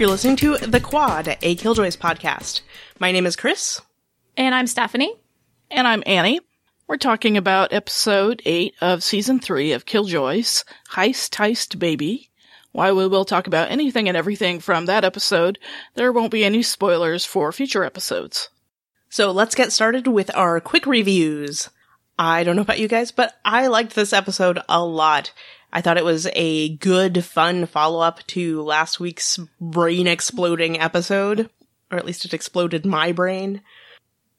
You're listening to The Quad, a Killjoys podcast. My name is Kris. And I'm Stephanie. And I'm Annie. We're talking about episode 8 of season 3 of Killjoys, Heist Heist Baby. While we will talk about anything and everything from that episode, there won't be any spoilers for future episodes. So let's get started with our quick reviews. I don't know about you guys, but I liked this episode a lot. I thought it was a good, fun follow up to last week's brain exploding episode, or at least it exploded my brain.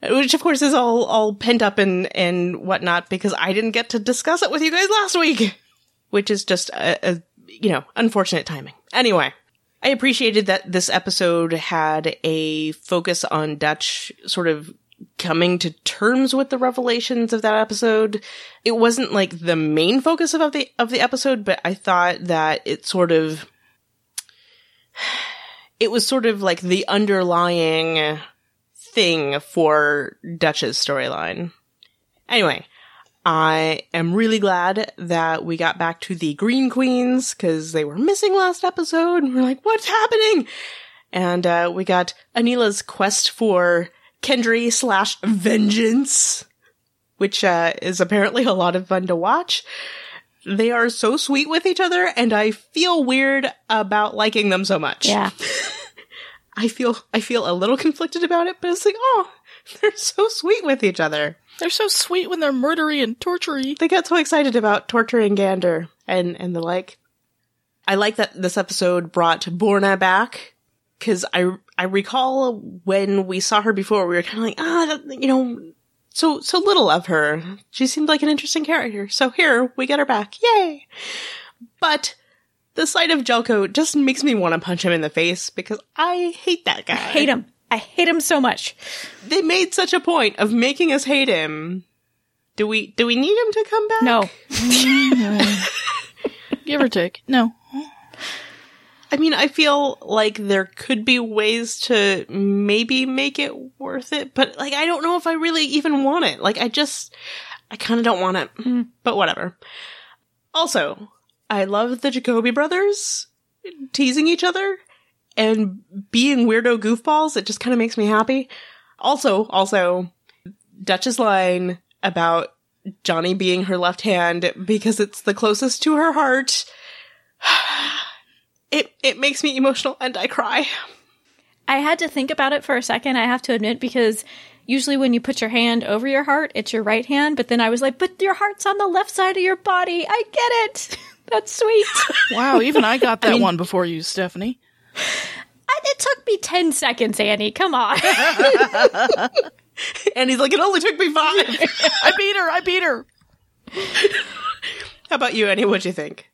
Which of course is all, all pent up and, and whatnot because I didn't get to discuss it with you guys last week. Which is just a, a you know, unfortunate timing. Anyway, I appreciated that this episode had a focus on Dutch sort of coming to terms with the revelations of that episode. It wasn't like the main focus of the of the episode, but I thought that it sort of it was sort of like the underlying thing for Dutch's storyline. Anyway, I am really glad that we got back to the Green Queens because they were missing last episode. And we're like, what's happening? And uh, we got Aneela's quest for Kendry slash vengeance, which uh, is apparently a lot of fun to watch. They are so sweet with each other, and I feel weird about liking them so much. Yeah. I feel I feel a little conflicted about it, but it's like, oh, they're so sweet with each other. They're so sweet when they're murdery and tortury. They get so excited about torturing Gander and and the like. I like that this episode brought Borna back because I I recall when we saw her before, we were kind of like, ah, you know, so so little of her. She seemed like an interesting character. So here we get her back, yay! But the sight of Jelco just makes me want to punch him in the face because I hate that guy. I hate him. I hate him so much. They made such a point of making us hate him. Do we do we need him to come back? No. Give or take. No. I mean, I feel like there could be ways to maybe make it worth it, but like I don't know if I really even want it. Like I just I kind of don't want it. Mm. But whatever. Also, I love the Jaqobis brothers teasing each other and being weirdo goofballs. It just kind of makes me happy. Also, also, Dutch's line about Johnny being her left hand because it's the closest to her heart. It it makes me emotional and I cry. I had to think about it for a second, I have to admit, because usually when you put your hand over your heart, it's your right hand, but then I was like, but your heart's on the left side of your body. I get it. That's sweet. wow, even I got that I mean, one before you, Stephanie. It took me 10 seconds, Annie. Come on. and he's like, it only took me five. I beat her. I beat her. How about you, Annie? What'd you think?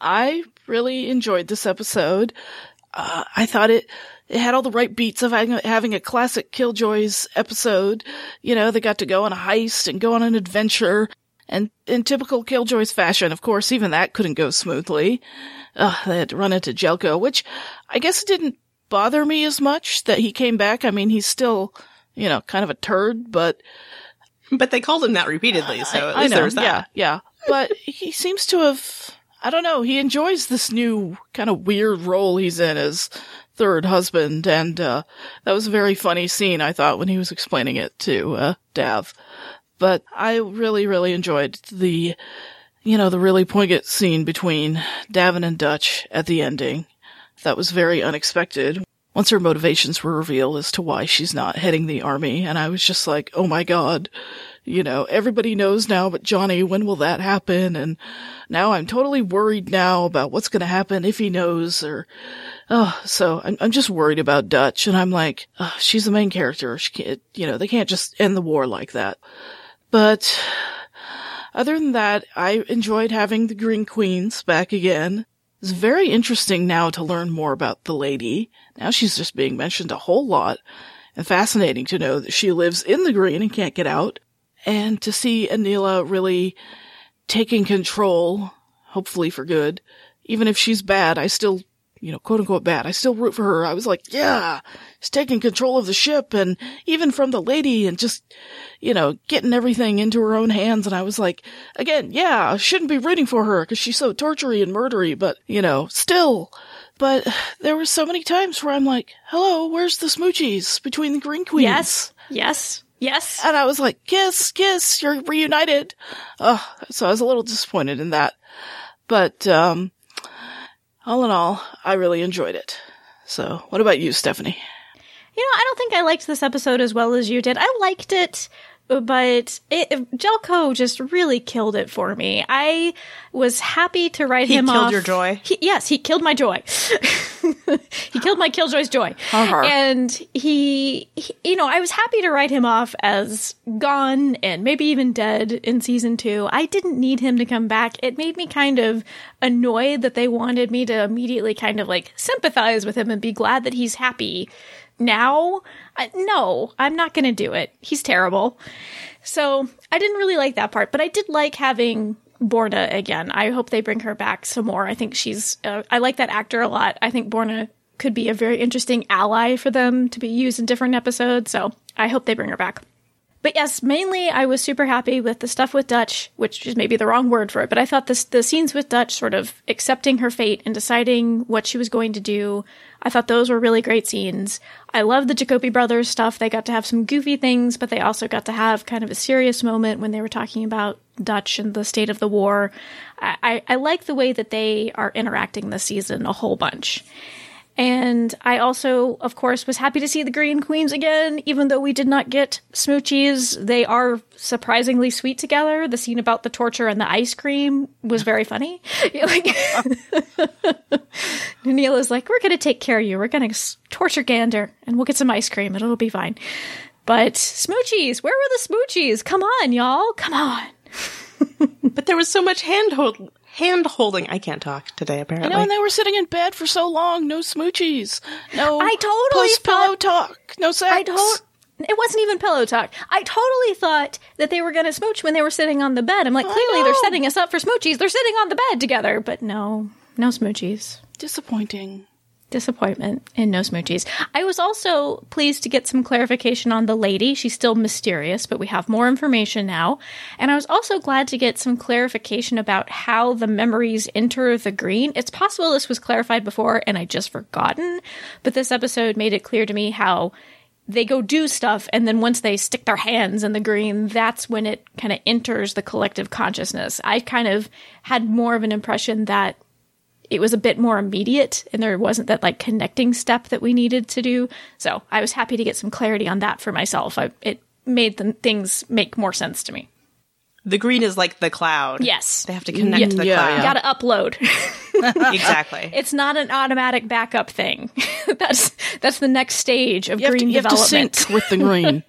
I really enjoyed this episode. Uh, I thought it, it had all the right beats of having, a classic Killjoys episode. You know, they got to go on a heist and go on an adventure. And in typical Killjoys fashion, of course, even that couldn't go smoothly. Uh, they had to run into Jelco, which I guess it didn't bother me as much that he came back. I mean, he's still, you know, kind of a turd, but. But they called him that repeatedly, so at I, least I know, that. Yeah, yeah. But he seems to have, I don't know, he enjoys this new kind of weird role he's in as third husband, and, uh, that was a very funny scene, I thought, when he was explaining it to, uh, Dav. But I really, really enjoyed the, you know, the really poignant scene between D'avin and Dutch at the ending. That was very unexpected. Once her motivations were revealed as to why she's not heading the army, and I was just like, oh my god, you know, everybody knows now, but Johnny, when will that happen? And now I'm totally worried now about what's gonna happen if he knows, or, oh, so I'm, I'm just worried about Dutch, and I'm like, oh, she's the main character. She can't, you know, they can't just end the war like that. But, other than that, I enjoyed having the Green Queens back again. It's very interesting now to learn more about the lady. Now she's just being mentioned a whole lot and fascinating to know that she lives in the green and can't get out and to see Aneela really taking control, hopefully for good. Even if she's bad, I still, you know, quote unquote bad, I still root for her. I was like, yeah, she's taking control of the ship and even from the lady and just, you know, getting everything into her own hands. And I was like, again, yeah, I shouldn't be rooting for her because she's so tortury and murdery, but, you know, still, But there were so many times where I'm like, hello, where's the smoochies between the Green Queens? Yes. Yes. Yes. And I was like, kiss, kiss, you're reunited. Oh, so I was a little disappointed in that. But, um, all in all, I really enjoyed it. So what about you, Stephanie? You know, I don't think I liked this episode as well as you did. I liked it, but it, Jelco just really killed it for me. I was happy to write He him killed off. your joy? He, yes, he killed my joy. he killed my Killjoy's joy. Uh-huh. And he, he, you know, I was happy to write him off as gone and maybe even dead in season two. I didn't need him to come back. It made me kind of annoyed that they wanted me to immediately kind of like sympathize with him and be glad that he's happy now. I, no, I'm not going to do it. He's terrible. So I didn't really like that part, but I did like having Borna again. I hope they bring her back some more. I think she's, uh, I like that actor a lot. I think Borna could be a very interesting ally for them to be used in different episodes. So I hope they bring her back. But yes, mainly I was super happy with the stuff with Dutch, which is maybe the wrong word for it, but I thought this, the scenes with Dutch sort of accepting her fate and deciding what she was going to do. I thought those were really great scenes. I love the Jaqobis brothers stuff. They got to have some goofy things, but they also got to have kind of a serious moment when they were talking about Dutch and the state of the war. I, I, I like the way that they are interacting this season a whole bunch. And I also, of course, was happy to see the Green Queens again, even though we did not get smoochies. They are surprisingly sweet together. The scene about the torture and the ice cream was very funny. Aneela is like, "We're going to take care of you. We're going to torture Gander, and we'll get some ice cream, and it'll be fine." But smoochies, where were the smoochies? Come on, y'all, come on. But there was so much hand hold hand holding. I can't talk today. I Apparently, know, and they were sitting in bed for so long. No smoochies. No. I totally post pillow talk. No sex. I told. It wasn't even pillow talk. I totally thought that they were going to smooch when they were sitting on the bed. I'm like, clearly they're setting us up for smoochies. They're sitting on the bed together, but no, no smoochies. Disappointing. Disappointment and no smoochies. I was also pleased to get some clarification on the lady. She's still mysterious, but we have more information now. And I was also glad to get some clarification about how the memories enter the green. It's possible this was clarified before and I just forgotten, but this episode made it clear to me how they go do stuff and then once they stick their hands in the green that's when it kind of enters the collective consciousness i kind of had more of an impression that it was a bit more immediate and there wasn't that like connecting step that we needed to do so i was happy to get some clarity on that for myself I, it made the things make more sense to me the green is like the cloud. yes They have to connect Yeah. to the Yeah, cloud. you gotta upload exactly. it's not an automatic backup thing that's that's the next stage of You have, to, green you have to sync with the green.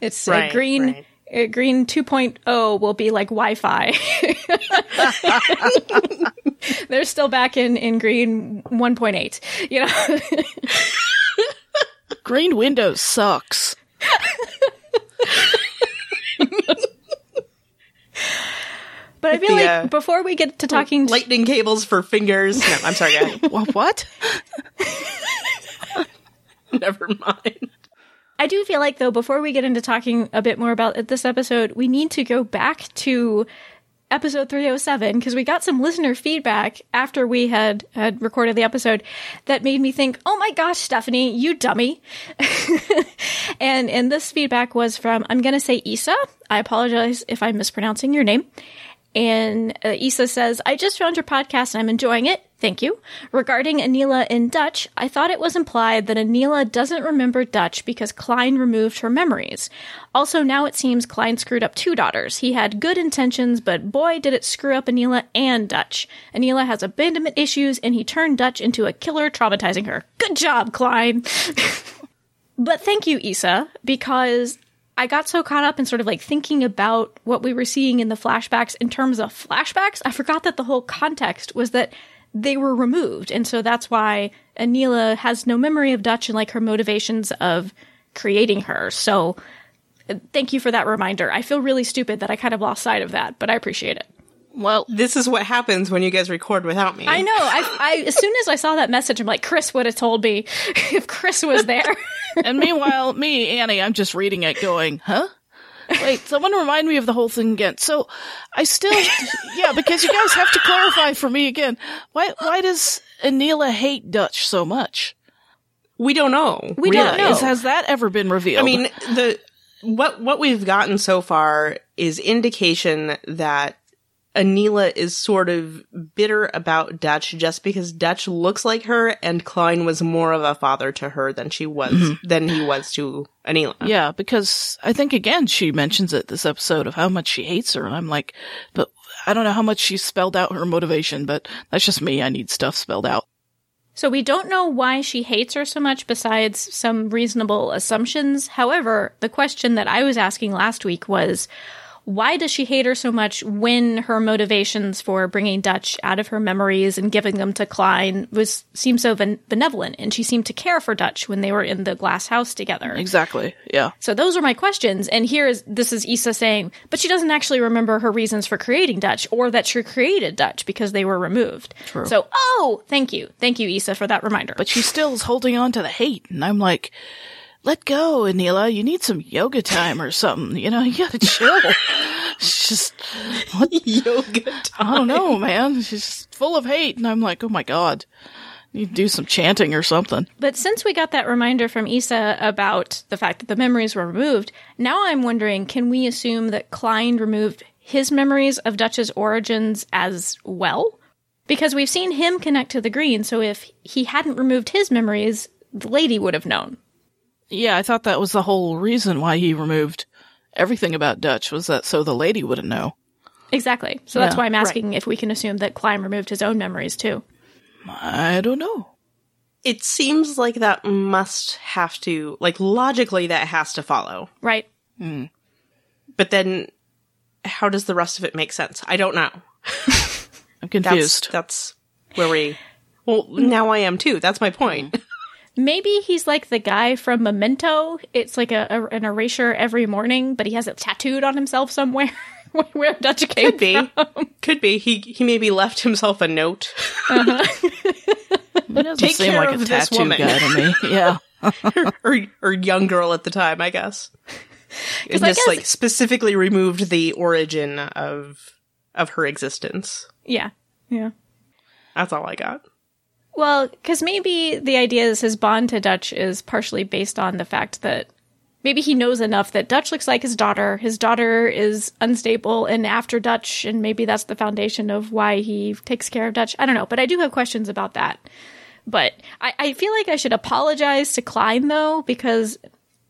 It's Right, green. right. Uh, green 2.0 will be like Wi-Fi. They're still back in in green 1.8. You know, green Windows sucks. but I feel The, like uh, before we get to talking, Lightning cables for fingers. No, I'm sorry. go what? Never mind. I do feel like though before we get into talking a bit more about this episode, we need to go back to episode 307 because we got some listener feedback after we had had recorded the episode that made me think, "Oh my gosh, Stephanie, you dummy." and and this feedback was from I'm going to say Isa. I apologize if I'm mispronouncing your name. And uh, Issa says, I just found your podcast and I'm enjoying it. Thank you. Regarding Aneela in Dutch, I thought it was implied that Aneela doesn't remember Dutch because Khlyen removed her memories. Also, now it seems Khlyen screwed up two daughters. He had good intentions, but boy, did it screw up Aneela and Dutch. Aneela has abandonment issues and he turned Dutch into a killer, traumatizing her. Good job, Khlyen. But thank you, Issa, because I got so caught up in sort of like thinking about what we were seeing in the flashbacks in terms of flashbacks. I forgot that the whole context was that they were removed. And so that's why Aneela has no memory of Dutch and like her motivations of creating her. So thank you for that reminder. I feel really stupid that I kind of lost sight of that, but I appreciate it. Well, This is what happens when you guys record without me. I know. I, I as soon as I saw that message, I'm like, Kris would have told me if Kris was there. and meanwhile, me, Annie, I'm just reading it going, huh? Wait, someone remind me of the whole thing again. So I still, yeah, because you guys have to clarify for me again. Why, why does Aneela hate Dutch so much? We don't know. We really. don't know. Is, has that ever been revealed? I mean, the what what we've gotten so far is indication that Aneela is sort of bitter about Dutch just because Dutch looks like her and Khlyen was more of a father to her than she was mm-hmm. than he was to Aneela. yeah, because I think again she mentions it this episode of how much she hates her, and I'm like, but I don't know how much she spelled out her motivation, but that's just me. I need stuff spelled out. So we don't know why she hates her so much besides some reasonable assumptions. However, the question that I was asking last week was why does she hate her so much when her motivations for bringing Dutch out of her memories and giving them to Khlyen was seemed so ben- benevolent and she seemed to care for Dutch when they were in the glass house together. Exactly. Yeah. So those are my questions. And here is this is Issa saying, but she doesn't actually remember her reasons for creating Dutch or that she created Dutch because they were removed. True. So, oh, thank you. Thank you, Issa, for that reminder. But she still is holding on to the hate, and I'm like, let go, Aneela. You need some yoga time or something. You know, you gotta chill. It's just, what? Yoga I don't know, man. She's just full of hate, and I'm like, oh my god. You do some chanting or something. But since we got that reminder from Issa about the fact that the memories were removed, now I'm wondering can we assume that Khlyen removed his memories of Dutch's origins as well? Because we've seen him connect to the green, so if he hadn't removed his memories, the lady would have known. Yeah, I thought that was the whole reason why he removed everything about Dutch was that so the lady wouldn't know. Exactly. So that's why I'm asking if we can assume that Khlyen removed his own memories too. I don't know. It seems like that must have to like logically that has to follow. Right? Hmm. But then how does the rest of it make sense? I don't know. I'm That's confused. that's where we Well, now I am too. That's my point. Hmm. Maybe he's like the guy from Memento. It's like a, a an erasure every morning, but he has it tattooed on himself somewhere. where Dutch came Could be. Could be. He he maybe left himself a note. He doesn't Take seem care like a of this tattoo woman. guy to me. Yeah. or or young girl at the time, I guess. And I just guess- like specifically removed the origin of of her existence. Yeah. Yeah. That's all I got. Well, because maybe the idea is his bond to Dutch is partially based on the fact that maybe he knows enough that Dutch looks like his daughter. His daughter is unstable and after Dutch, and maybe that's the foundation of why he takes care of Dutch. I don't know, but I do have questions about that. But I, I feel like I should apologize to Khlyen though, because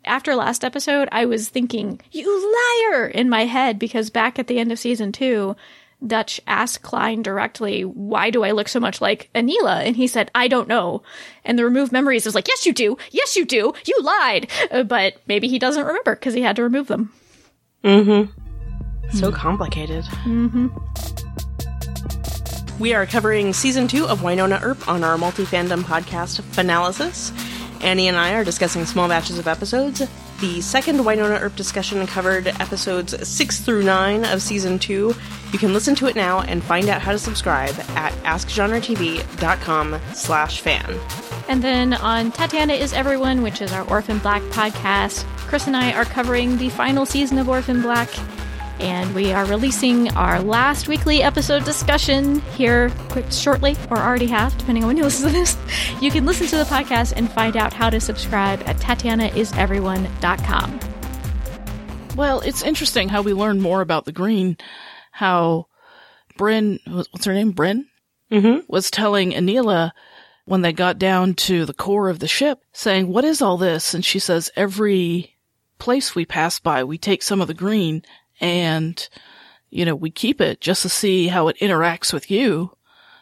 after last episode, I was thinking, you liar, in my head, because back at the end of season two, Dutch asked Khlyen directly, why do I look so much like Aneela? And he said, I don't know. And the removed memories is like, yes, you do. Yes, you do. You lied. Uh, but maybe he doesn't remember because he had to remove them. Mm hmm. So complicated. Mm-hmm. We are covering season two of Wynonna Earp on our multi fandom podcast Fanalysis. Annie and I are discussing small batches of episodes. The second Wynonna Earp discussion covered episodes six through nine of season two. You can listen to it now and find out how to subscribe at askgenretv.com slash fan. And then on Tatiana is Everyone, which is our Orphan Black podcast, Kris and I are covering the final season of Orphan Black. And we are releasing our last weekly episode discussion here quick, shortly, or already have, depending on when you listen to this. You can listen to the podcast and find out how to subscribe at TatianaIsEveryone.com. Well, it's interesting how we learn more about the green. How Bryn, what's her name? Bryn? Mm-hmm. Was telling Aneela when they got down to the core of the ship, saying, What is all this? And she says, Every place we pass by, we take some of the green and, you know, we keep it just to see how it interacts with you.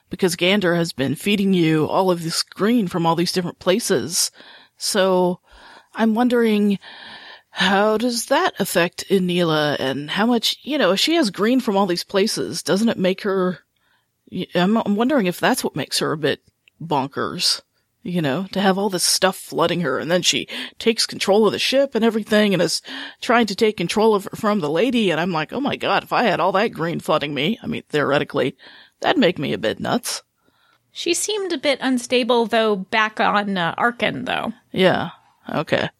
Because Gander has been feeding you all of this green from all these different places. So I'm wondering, how does that affect Aneela and how much, you know, if she has green from all these places, doesn't it make her, I'm, I'm wondering if that's what makes her a bit bonkers, you know, to have all this stuff flooding her and then she takes control of the ship and everything and is trying to take control of from the lady. And I'm like, oh my God, if I had all that green flooding me, I mean, theoretically, that'd make me a bit nuts. She seemed a bit unstable, though, back on uh, Arkyn, though. Yeah. Okay.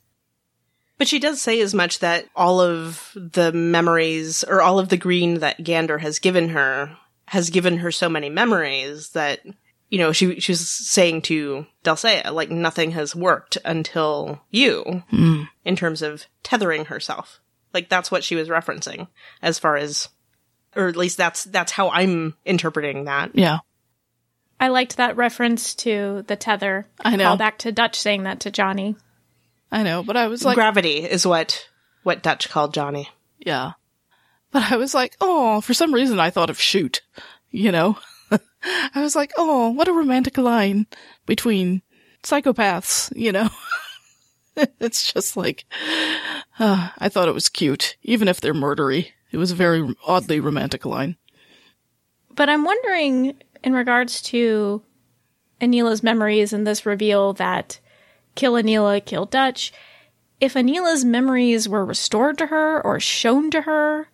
But she does say as much that all of the memories, or all of the green that Gander has given her, has given her so many memories that you know, she she was saying to Delle Seyah, like nothing has worked until you, hmm. in terms of tethering herself. Like that's what she was referencing, as far as, or at least that's that's how I'm interpreting that. Yeah. I liked that reference to the tether. I know. Call back to Dutch saying that to Johnny. I know, but I was like, Gravity is what what Dutch called Johnny. yeah. But I was like, oh, for some reason I thought of shoot, you know? I was like, oh, what a romantic line between psychopaths, you know? it's just like, uh, I thought it was cute, even if they're murdery. It was a very oddly romantic line. But I'm wondering, in regards to Aneela's memories and this reveal that kill Aneela, kill Dutch, if Aneela's memories were restored to her or shown to her,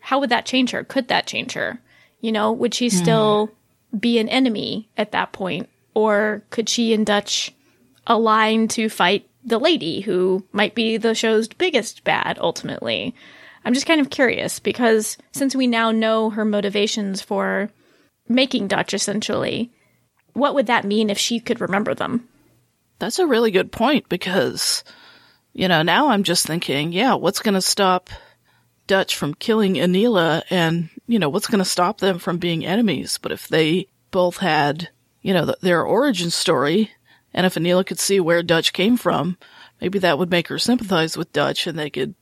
how would that change her? Could that change her? You know, would she still hmm. be an enemy at that point? Or could she and Dutch align to fight the lady who might be the show's biggest bad ultimately? I'm just kind of curious because since we now know her motivations for making Dutch essentially, what would that mean if she could remember them? That's a really good point because, you know, now I'm just thinking, yeah, what's going to stop Dutch from killing Aneela and, you know, what's going to stop them from being enemies? But if they both had, you know, th- their origin story, and if Aneela could see where Dutch came from, maybe that would make her sympathize with Dutch and they could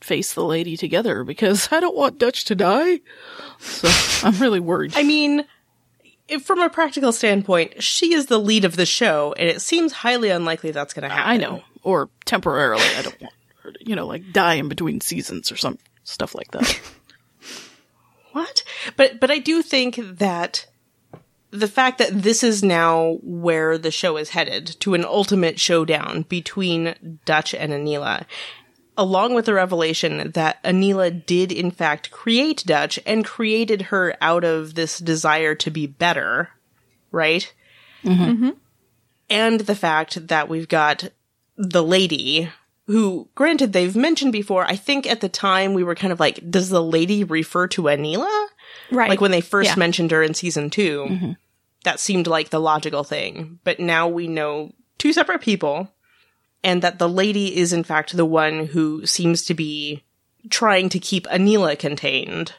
face the lady together because I don't want Dutch to die. So I'm really worried. I mean, from a practical standpoint, she is the lead of the show, and it seems highly unlikely that's going to happen. I know. Or temporarily. I don't want her to, you know, like die in between seasons or some stuff like that. What? But but I do think that the fact that this is now where the show is headed to an ultimate showdown between Dutch and Aneela, along with the revelation that Aneela did in fact create Dutch and created her out of this desire to be better, right? Mm-hmm. Mm-hmm. And the fact that we've got the lady who, granted, they've mentioned before, I think at the time we were kind of like, does the lady refer to Aneela? Right. Like when they first Yeah. mentioned her in season 2 mm-hmm. that seemed like the logical thing. But now we know two separate people, and that the lady is in fact the one who seems to be trying to keep Aneela contained.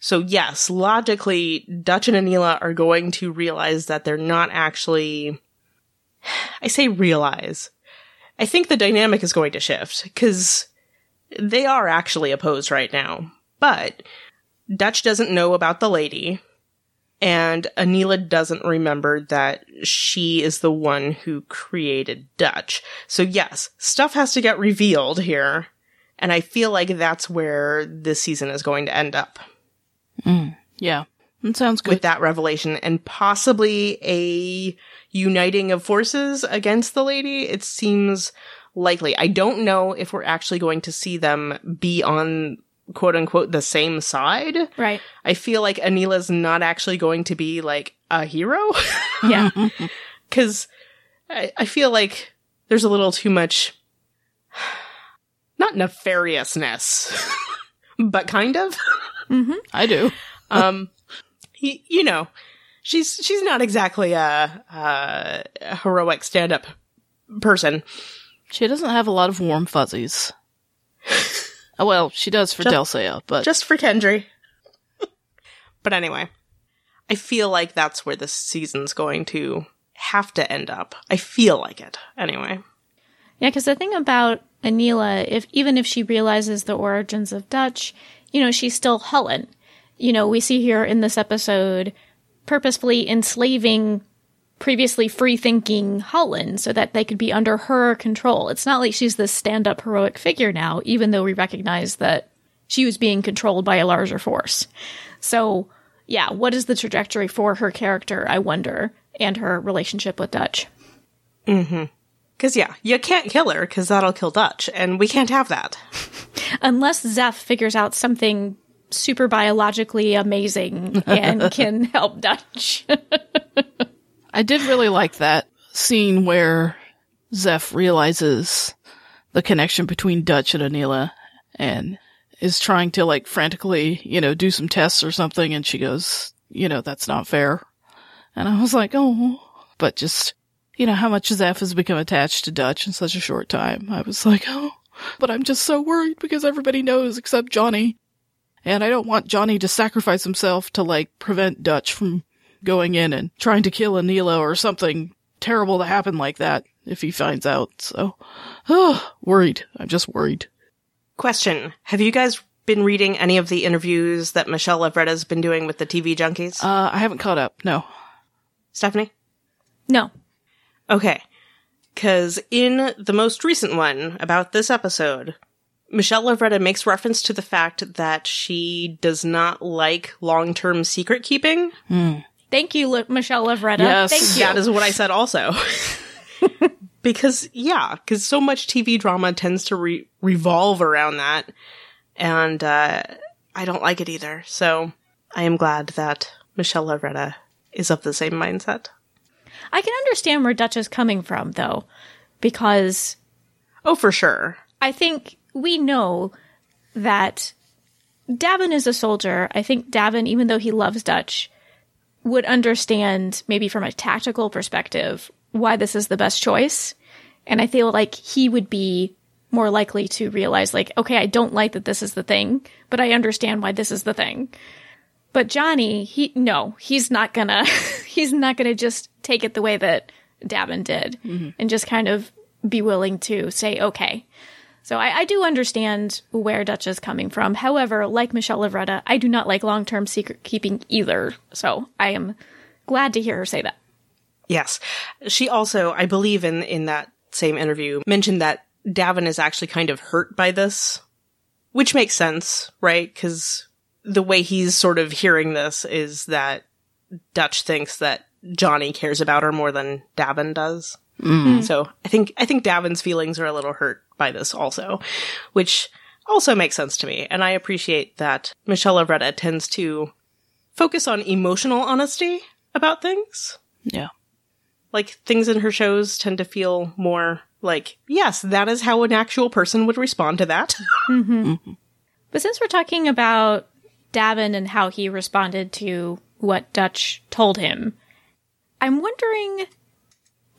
So yes, logically, Dutch and Aneela are going to realize that they're not actually. I say realize. I think the dynamic is going to shift because they are actually opposed right now. But Dutch doesn't know about the lady, and Aneela doesn't remember that she is the one who created Dutch. So yes, stuff has to get revealed here, and I feel like that's where this season is going to end up mm, yeah. That sounds good. with that revelation and possibly a uniting of forces against the lady. It seems likely. I don't know if we're actually going to see them be on quote unquote the same side. right. I feel like Aneela's not actually going to be like a hero Yeah. because I, I feel like there's a little too much, not nefariousness, but kind of. I do. um, he, you know, she's she's not exactly a, a, a heroic stand-up person. She doesn't have a lot of warm fuzzies. Oh, well, she does for Just- Delle Seyah, but just for Kendry. but anyway, I feel like that's where this season's going to have to end up. I feel like it. Anyway. Yeah, because the thing about Aneela, if even if she realizes the origins of Dutch, you know, she's still Hullen. You know, we see here in this episode purposefully enslaving previously free thinking Hullen so that they could be under her control. It's not like she's this stand up heroic figure now, even though we recognize that she was being controlled by a larger force. So, yeah, what is the trajectory for her character, I wonder, and her relationship with Dutch? Mm-hmm. Cause yeah, you can't kill her cause that'll kill Dutch and we can't have that. unless Zeph figures out something super biologically amazing and can help Dutch. I did really like that scene where Zeph realizes the connection between Dutch and Aneela and is trying to like frantically, you know, do some tests or something and she goes, you know, that's not fair. And I was like, oh, but just, you know, how much Zeph has become attached to Dutch in such a short time. I was like, oh, but I'm just so worried because everybody knows except Johnny. And I don't want Johnny to sacrifice himself to like prevent Dutch from going in and trying to kill Aneela or something terrible to happen like that if he finds out. So, oh, worried. I'm just worried. Question. Have you guys been reading any of the interviews that Michelle Lovretta's been doing with the TV junkies? Uh, I haven't caught up. No. Stephanie? No. Okay. Cause in the most recent one about this episode, Michelle Lovretta makes reference to the fact that she does not like long-term secret keeping. Thank you, Li- Michelle Lovretta. Yes. Thank you. That is what I said also. because, yeah, because so much TV drama tends to re- revolve around that. And, uh, I don't like it either. So I am glad that Michelle Lovretta is of the same mindset. I can understand where Dutch is coming from, though, because Oh, for sure. I think we know that D'avin is a soldier. I think D'avin, even though he loves Dutch, would understand maybe from a tactical perspective why this is the best choice. And I feel like he would be more likely to realize, like, okay, I don't like that this is the thing, but I understand why this is the thing. But Johnny, he, no, he's not gonna, he's not gonna just take it the way that D'avin did mm-hmm. and just kind of be willing to say, okay. So I, I do understand where Dutch is coming from. However, like Michelle Lovretta, I do not like long term secret keeping either. So I am glad to hear her say that. Yes. She also, I believe in, in that same interview, mentioned that D'avin is actually kind of hurt by this, which makes sense, right? Cause the way he's sort of hearing this is that Dutch thinks that Johnny cares about her more than D'avin does. Mm. So I think, I think D'avin's feelings are a little hurt by this also, which also makes sense to me. And I appreciate that Michelle Lovretta tends to focus on emotional honesty about things. Yeah. like things in her shows tend to feel more like yes that is how an actual person would respond to that. Mm-hmm. Mm-hmm. But since we're talking about D'avin and how he responded to what Dutch told him, I'm wondering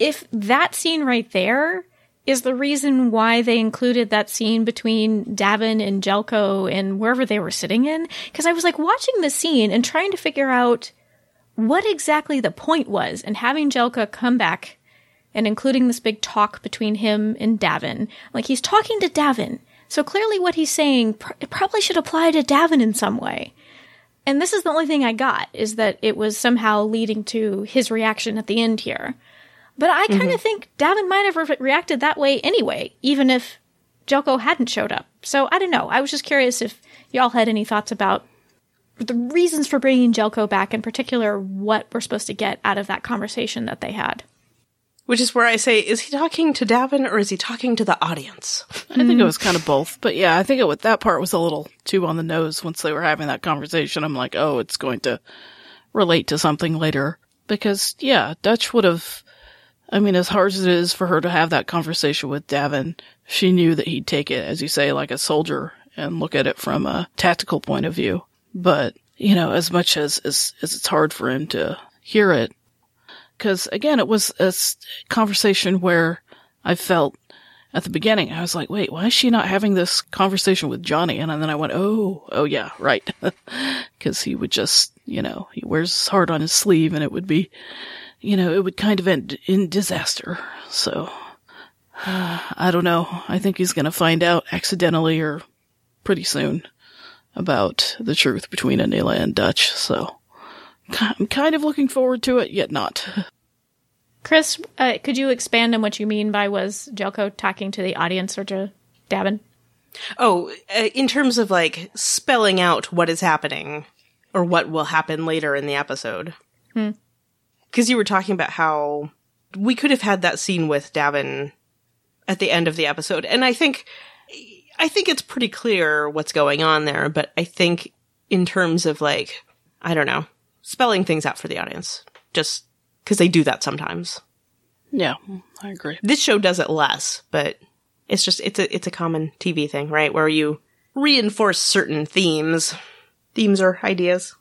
if that scene right there is the reason why they included that scene between D'avin and Jelco and wherever they were sitting in. Because I was like watching the scene and trying to figure out what exactly the point was, and having Jelco come back and including this big talk between him and D'avin. Like he's talking to D'avin. So clearly what he's saying pr- probably should apply to D'avin in some way. And this is the only thing I got is that it was somehow leading to his reaction at the end here. But I kind of mm-hmm. think D'avin might have re- reacted that way anyway, even if Jelco hadn't showed up. So I don't know. I was just curious if y'all had any thoughts about the reasons for bringing Jelco back, in particular, what we're supposed to get out of that conversation that they had. which is where i say is he talking to d'avin or is he talking to the audience I think it mm. was kind of both. But yeah, I think it, that part was a little too on the nose once they were having that conversation. I'm like, oh, it's going to relate to something later. Because yeah, Dutch would have, I mean, as hard as it is for her to have that conversation with D'avin, she knew that he'd take it, as you say, like a soldier and look at it from a tactical point of view. But, you know, as much as, as, as it's hard for him to hear it, because again, it was a conversation where I felt at the beginning, I was like, wait, why is she not having this conversation with Johnny? And then I went, oh, oh yeah, right. Cause he would just, you know, he wears his heart on his sleeve and it would be, you know, it would kind of end in disaster. So, I don't know. I think he's going to find out accidentally or pretty soon about the truth between Aneela and Dutch. So, I'm kind of looking forward to it, yet not. Kris, uh, could you expand on what you mean by was Jelco talking to the audience or to D'avin? oh uh, in terms of like spelling out what is happening or what will happen later in the episode because you were talking about how we could have had that scene with d'avin at the end of the episode and i think i think it's pretty clear what's going on there but i think in terms of like i don't know spelling things out for the audience just because they do that sometimes Yeah, I agree. this show does it less, but it's just it's a it's a common TV thing, right? Where you reinforce certain themes. Themes or ideas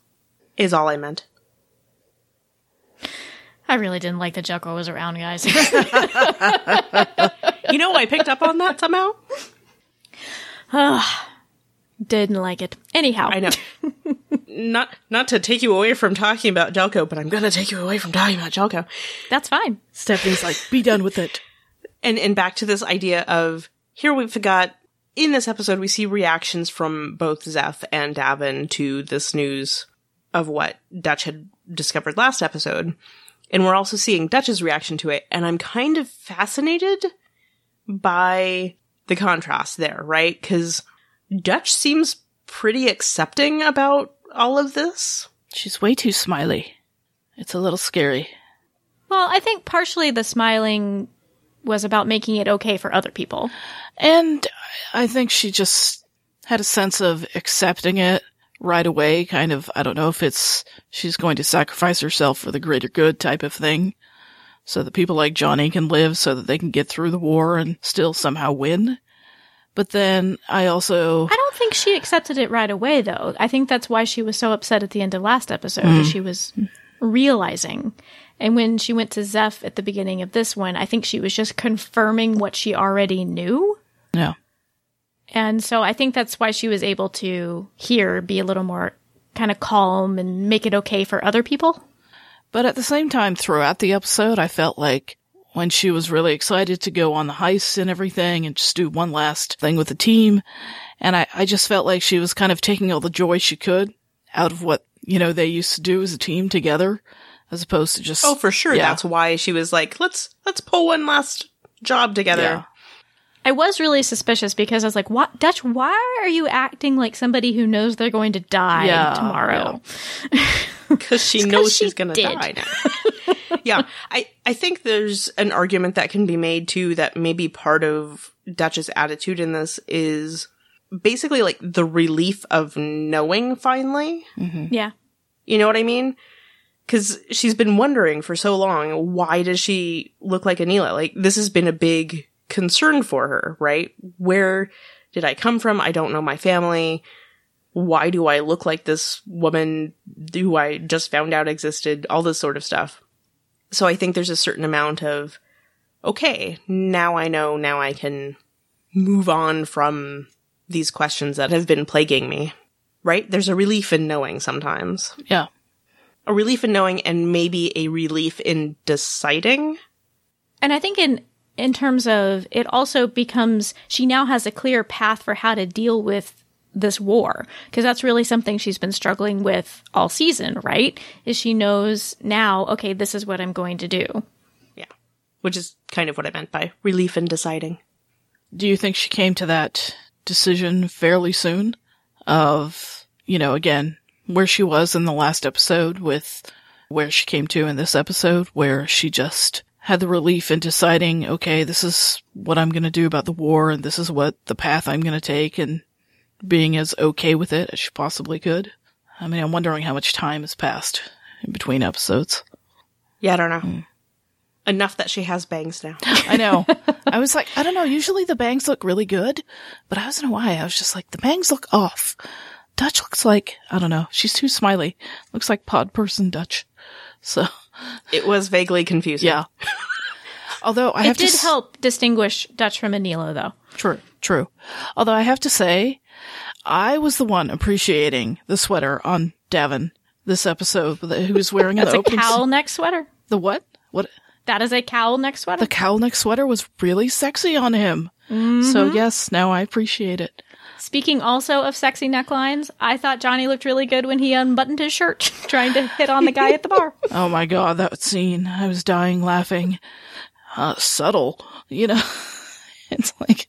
is all I meant. I really didn't like that Jelco was around, guys. You know, I picked up on that somehow. didn't like it. Anyhow, I know. not not to take you away from talking about Jelco, but I'm gonna take you away from talking about Jelco. that's fine. Stephanie's like, be done with it. And and back to this idea of here we've got in this episode we see reactions from both Zeph and D'avin to this news of what Dutch had discovered last episode. And we're also seeing Dutch's reaction to it, and I'm kind of fascinated by the contrast there, right? Because Dutch seems pretty accepting about all of this. She's way too smiley. It's a little scary. Well, I think partially the smiling was about making it okay for other people. And I think she just had a sense of accepting it right away. Kind of, I don't know if it's she's going to sacrifice herself for the greater good type of thing. So that people like Johnny can live so that they can get through the war and still somehow win. But then I also, I don't think she accepted it right away, though. I think that's why she was so upset at the end of last episode. is mm. She was realizing. And when she went to Zeph at the beginning of this one, I think she was just confirming what she already knew. yeah, And so I think that's why she was able to here be a little more kind of calm and make it okay for other people. But at the same time, throughout the episode, I felt like when she was really excited to go on the heist and everything and just do one last thing with the team, and I, I just felt like she was kind of taking all the joy she could out of what, you know, they used to do as a team together, as opposed to just. Oh, for sure. Yeah. That's why she was like, let's let's pull one last job together. Yeah. I was really suspicious because I was like, "What, Dutch? Why are you acting like somebody who knows they're going to die Yeah, tomorrow?" because she knows she she's going to did. die now. yeah, I I think there's an argument that can be made too that maybe part of Dutch's attitude in this is basically like the relief of knowing finally. Mm-hmm. Yeah, You know what I mean? Because she's been wondering for so long, why does she look like Aneela? Like this has been a big concern for her, right? Where did I come from? I don't know my family. Why do I look like this woman who I just found out existed? All this sort of stuff. So I think there's a certain amount of, okay, now I know, now I can move on from these questions that have been plaguing me. Right? There's a relief in knowing sometimes Yeah. a relief in knowing and maybe a relief in deciding. and I think in in terms of it also becomes she now has a clear path for how to deal with this war because that's really something she's been struggling with all season, right? Is she knows now, okay, this is what I'm going to do. Yeah. Which is kind of what I meant by relief in deciding. Do you think she came to that decision fairly soon of, you know, again, where she was in the last episode with where she came to in this episode, where she just had the relief in deciding, okay, this is what I'm going to do about the war and this is what the path I'm going to take and being as okay with it as she possibly could? I mean, I'm wondering how much time has passed in between episodes. Yeah, I don't know. Hmm. Enough that she has bangs now. I know. I was like, I don't know. Usually the bangs look really good, but I wasn't know why. I was just like, the bangs look off. Dutch looks like, I don't know. She's too smiley. Looks like pod person Dutch. So, it was vaguely confusing. yeah. Although I It have to did s- help distinguish Dutch from Aneela, though. True, true. Although I have to say, I was the one appreciating the sweater on D'avin this episode that he was wearing in It's the a cowl neck sweater. The what? What? That is a cowl neck sweater. The cowl neck sweater was really sexy on him. So mm-hmm. yes, now I appreciate it. Speaking also of sexy necklines, I thought Johnny looked really good when he unbuttoned his shirt, trying to hit on the guy at the bar. Oh my god, that scene. I was dying laughing. Uh, subtle, you know? it's like,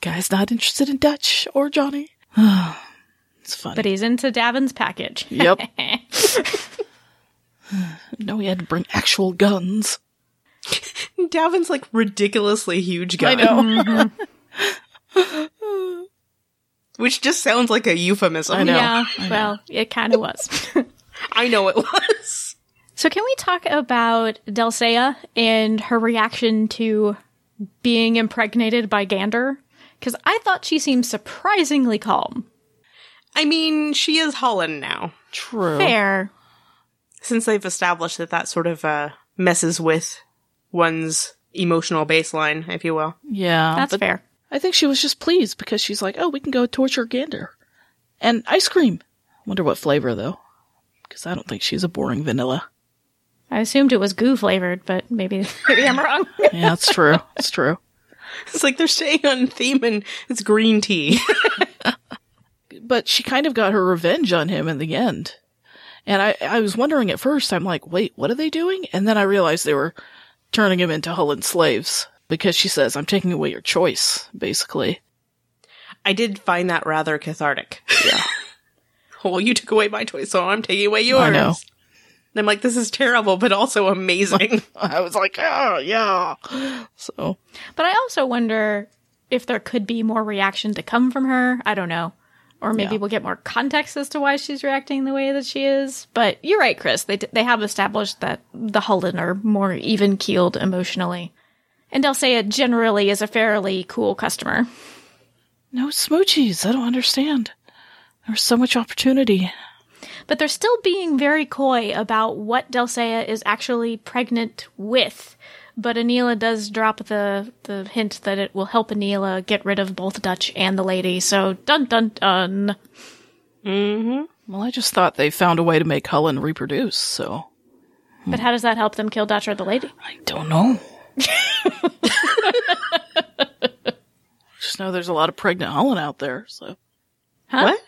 guy's not interested in Dutch or Johnny. it's funny. But he's into D'avin's package. yep. no, he had to bring actual guns. D'avin's like ridiculously huge guy. I know. Which just sounds like a euphemism. I know. Yeah, well, it kind of was. I know it was. so, can we talk about Delle Seyah and her reaction to being impregnated by Gander? Because I thought she seemed surprisingly calm. I mean, she is Hullen now. True. Fair. Since they've established that that sort of a messes with one's emotional baseline, if you will. Yeah. That's but fair. I think she was just pleased because she's like, oh, we can go torture Gander. And ice cream. I wonder what flavor, though. Because I don't think she's a boring vanilla. I assumed it was goo flavored, but maybe maybe I'm wrong. Yeah, that's true. It's true. It's like they're staying on theme and it's green tea. But she kind of got her revenge on him in the end. And I, I was wondering at first, I'm like, wait, what are they doing? And then I realized they were turning him into Hullen slaves because she says, I'm taking away your choice, basically. I did find that rather cathartic. Yeah. well, you took away my choice, so I'm taking away yours. I know. And I'm like, this is terrible, but also amazing. I was like, oh, yeah. So, But I also wonder if there could be more reaction to come from her. I don't know. Or maybe Yeah. we'll get more context as to why she's reacting the way that she is. But you're right, Kris. They, they have established that the Hullen are more even keeled emotionally. And Delle Seyah generally is a fairly cool customer. no smoochies. I don't understand. There's so much opportunity. But they're still being very coy about what Delle Seyah is actually pregnant with. But Aneela does drop the, the hint that it will help Aneela get rid of both Dutch and the lady. So dun dun dun. Mm-hmm. Well, I just thought they found a way to make Hullen reproduce, so But how does that help them kill Dutch or the lady? I don't know. Just know there's a lot of pregnant Hullen out there, so. Huh? What?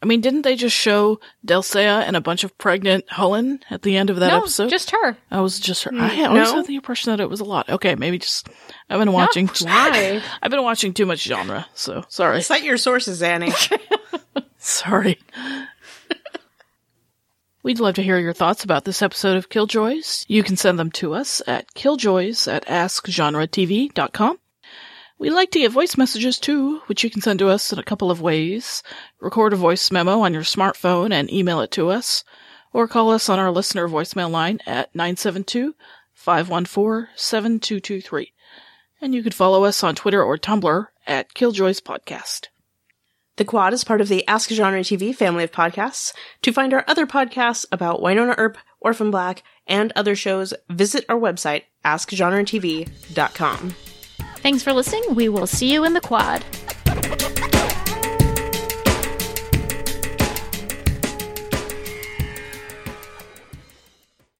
I mean, didn't they just show Delle Seyah and a bunch of pregnant Hullen at the end of that no, episode? just her. I was just her. I always no. had the impression that it was a lot. Okay, maybe just I've been watching. Why? I've been watching too much genre, so sorry. Cite your sources, Annie. Sorry. We'd love to hear your thoughts about this episode of Killjoys. You can send them to us at killjoys at askgenretv.com. We like to get voice messages too, which you can send to us in a couple of ways. Record a voice memo on your smartphone and email it to us, or call us on our listener voicemail line at 972-514-7223. And you can follow us on Twitter or Tumblr at Killjoys Podcast. The Quad is part of the Ask Genre TV family of podcasts. To find our other podcasts about Wynonna Earp, Orphan Black, and other shows, visit our website, askgenretv.com. Thanks for listening. We will see you in the quad.